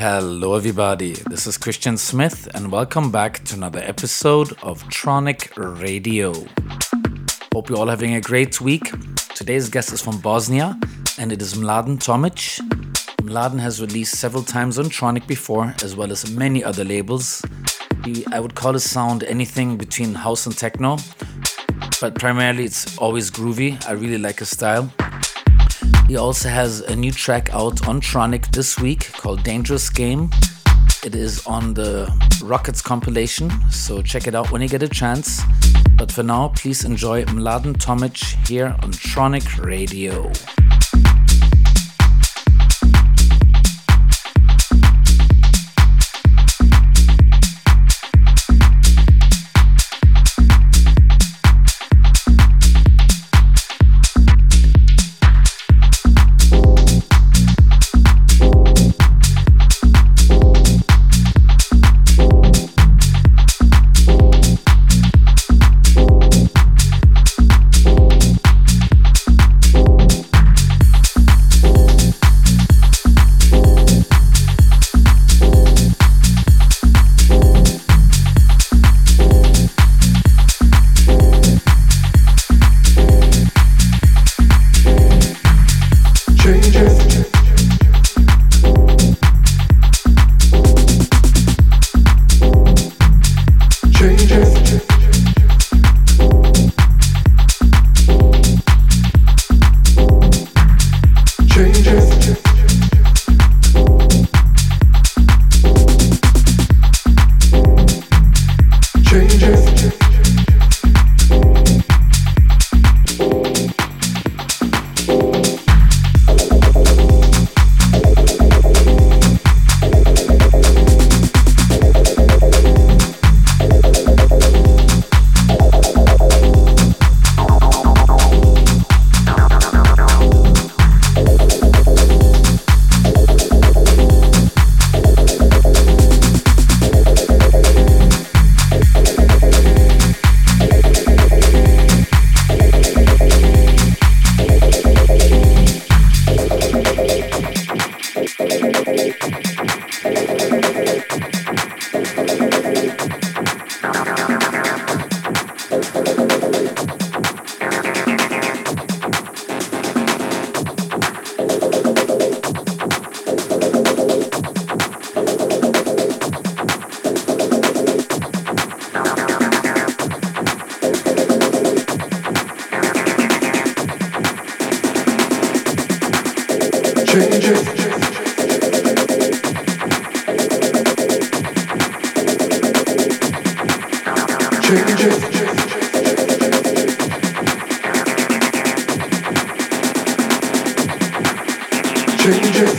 Hello, everybody. This is Christian Smith, and welcome back to another episode of Tronic Radio. Hope you're all having a great week. Today's guest is from Bosnia, and it is Mladen Tomic. Mladen has released several times on Tronic before, as well as many other labels. He, I would call his sound anything between house and techno, but primarily it's always groovy. I really like his style. He also has a new track out on Tronic this week called Dangerous Game. It is on the Rockets compilation, so check it out when you get a chance. But for now, please enjoy Mladen Tomic here on Tronic Radio. Changes.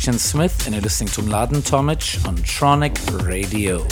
Christian Smith and you're listening to Mladen Tomic on Tronic Radio.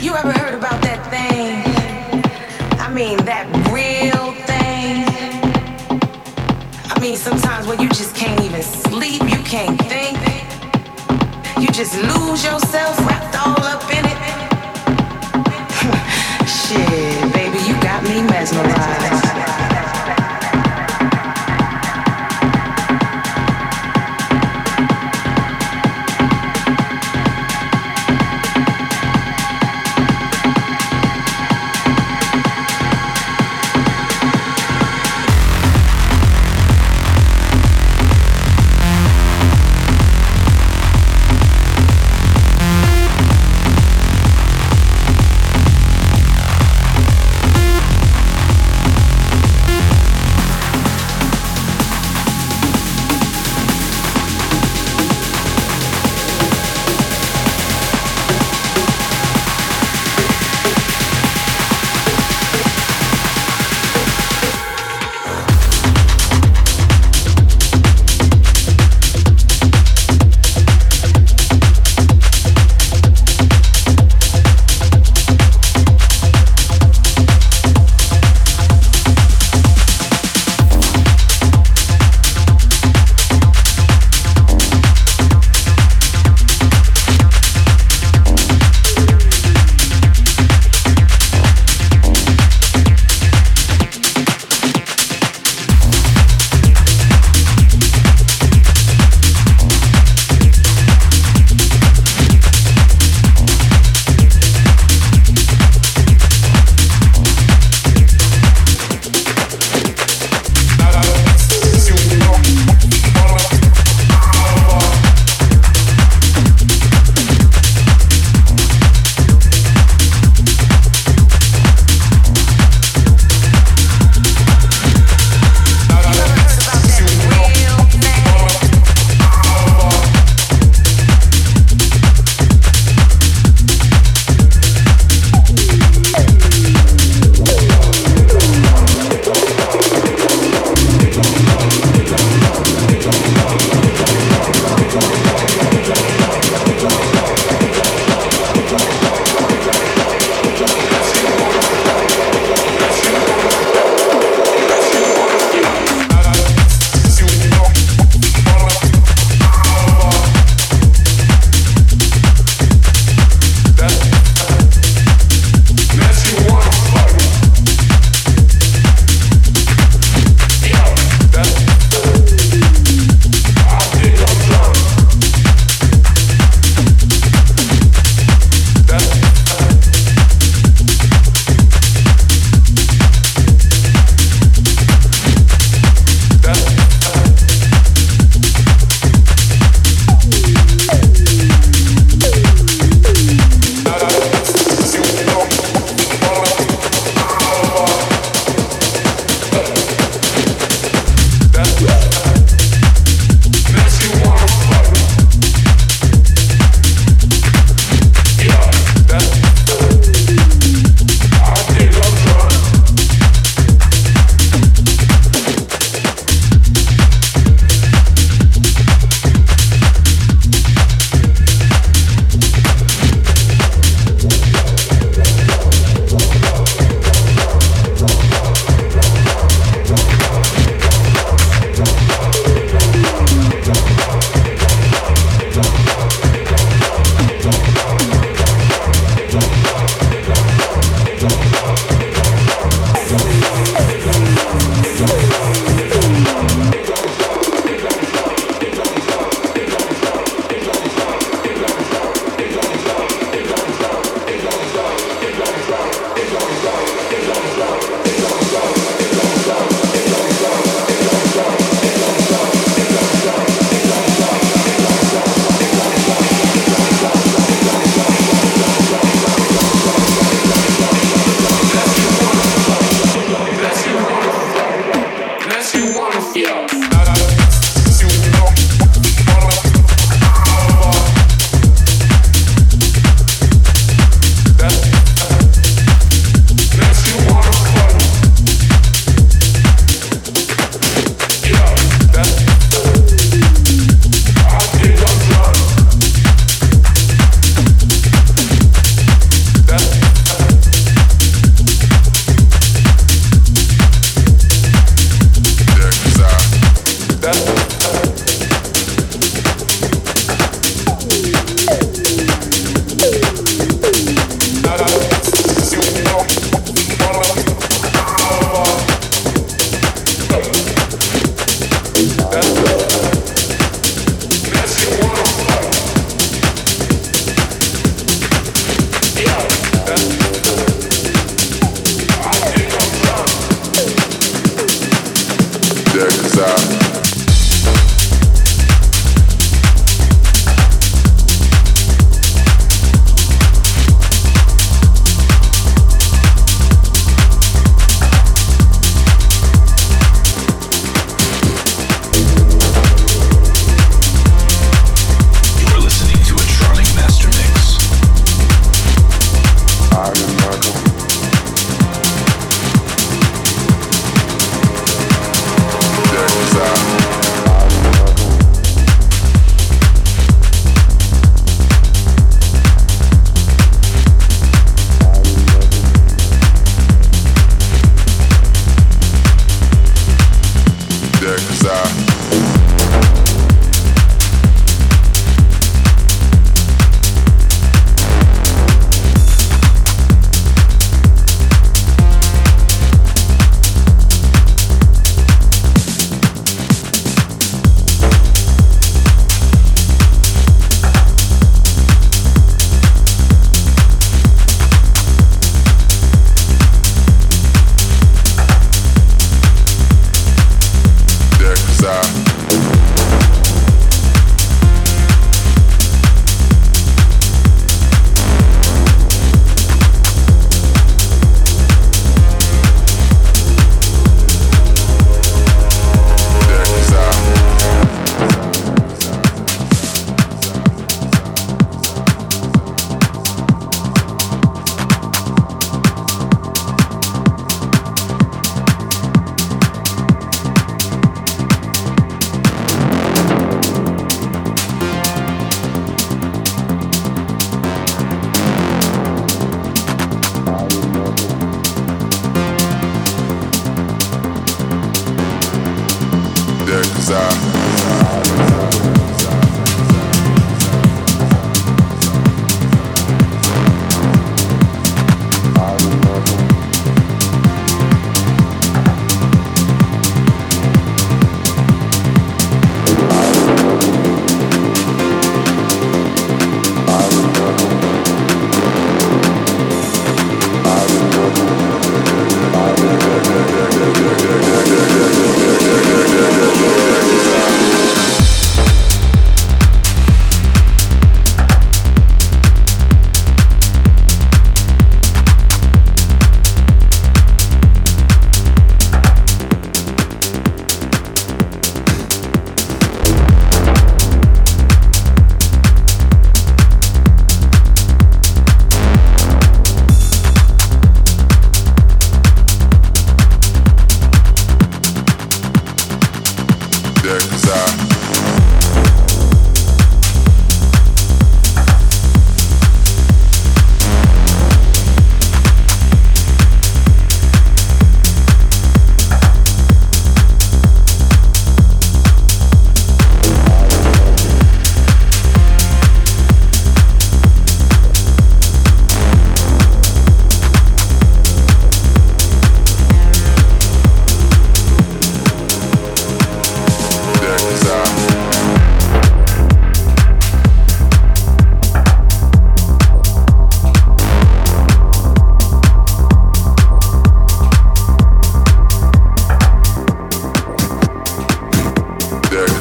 You ever heard about that thing? I mean, that real thing. I mean, sometimes when you just can't even sleep, you can't think. You just lose yourself wrapped all up in it. Shit, baby, you got me mesmerized. uh,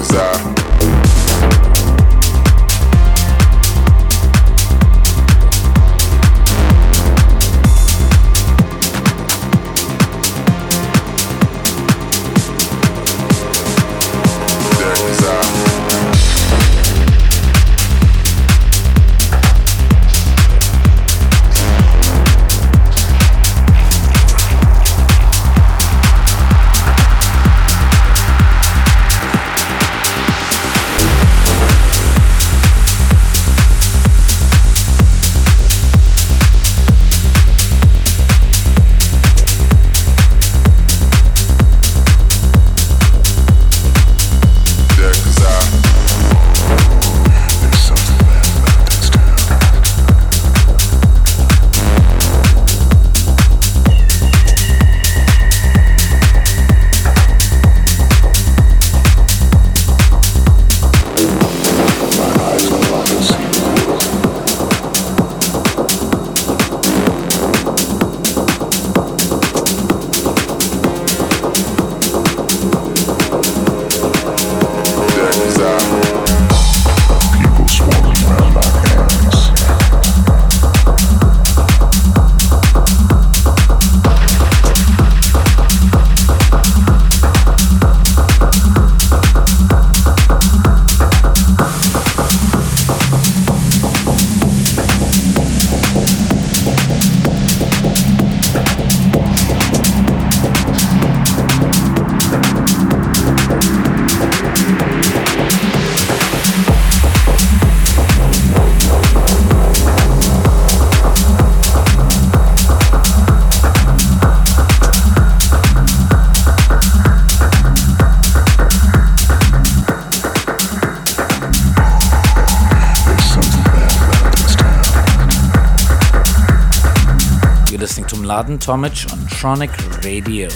desire. Mladen Tomic on Tronic Radio.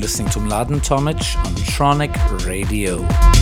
Listening to Mladen Tomic on Tronic Radio.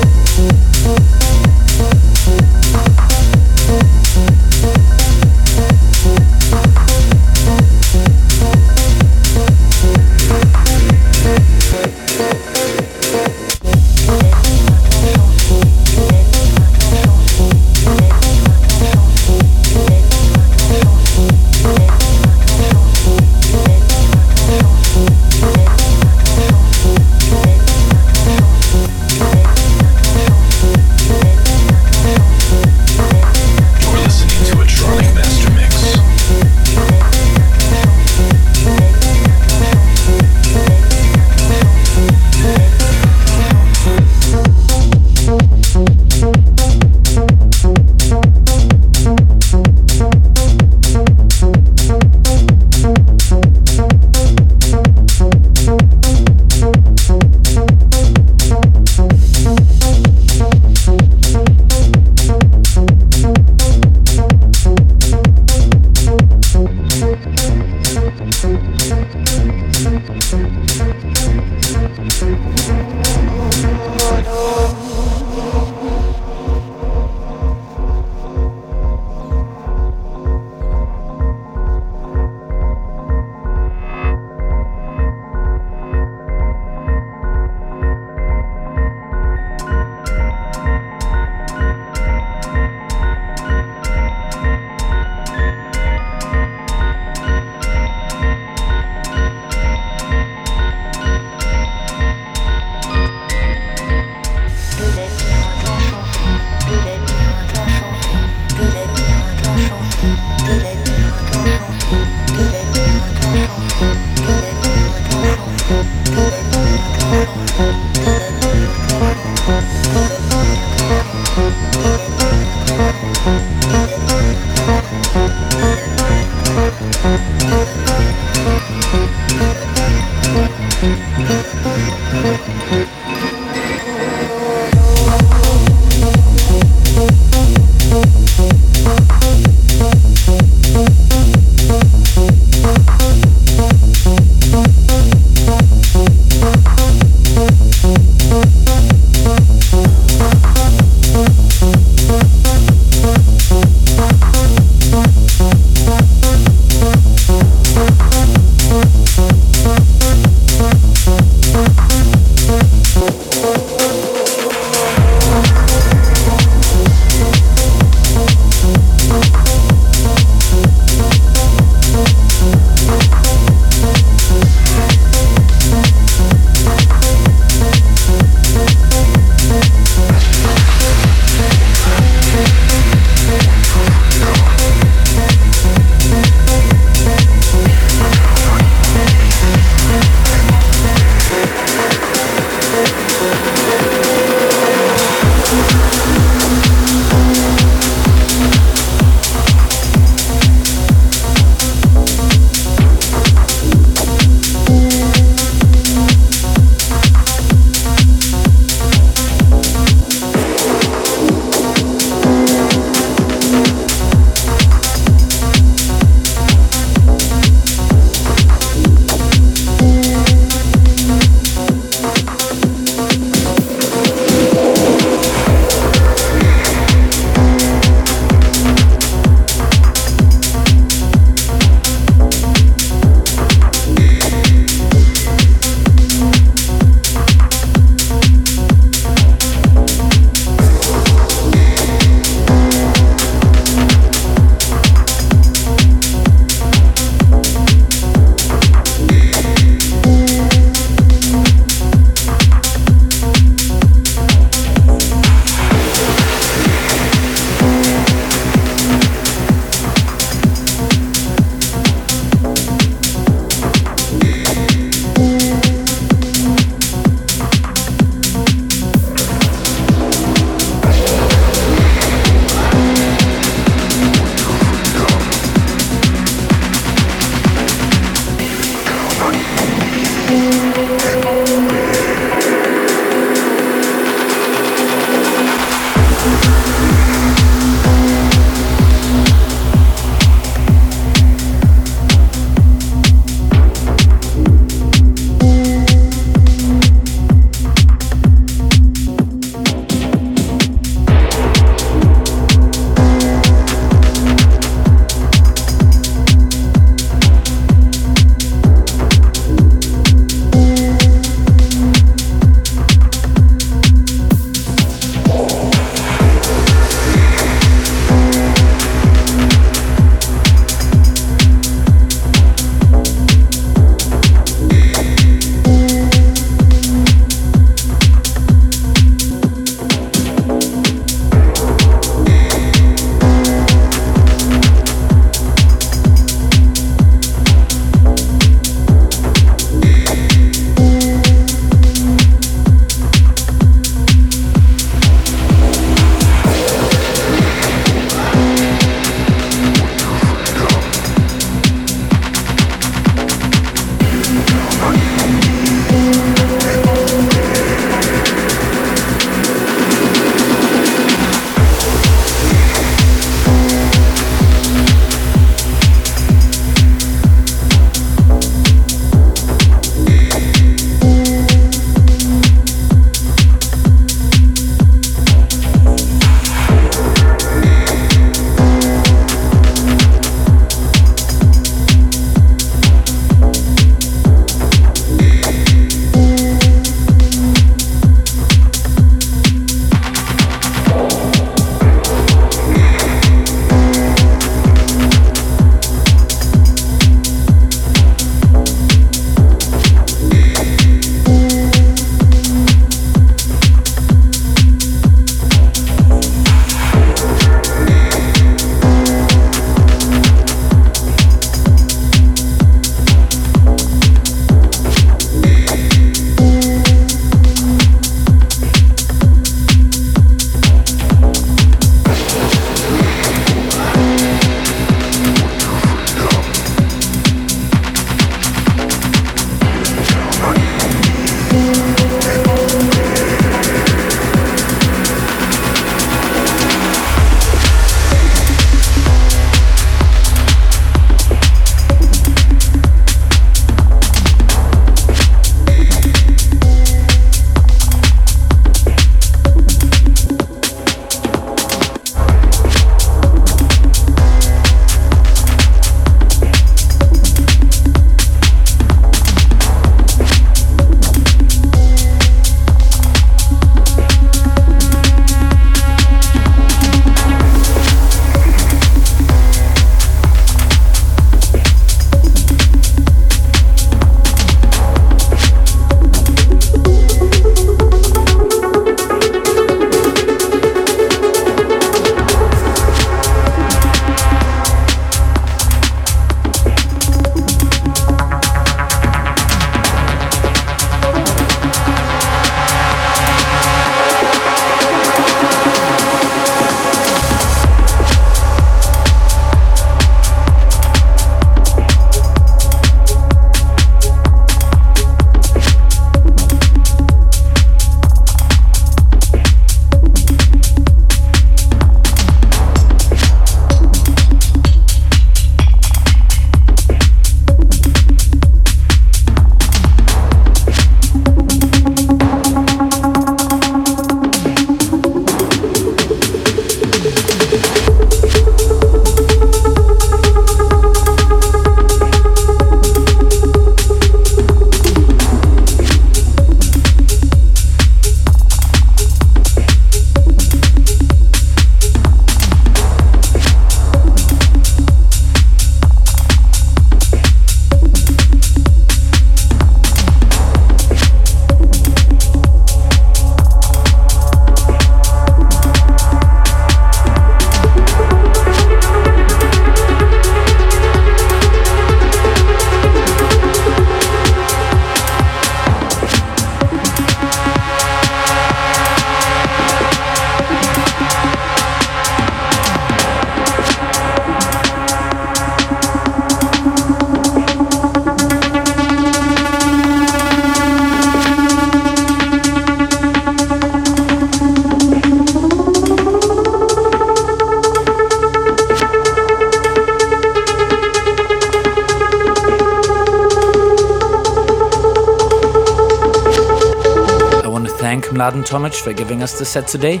Tomic for giving us the set today.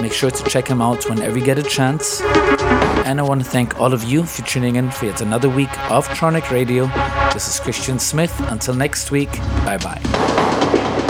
Make sure to check him out whenever you get a chance. And I want to thank all of you for tuning in for yet another week of Tronic Radio. This is Christian Smith. Until next week, bye bye.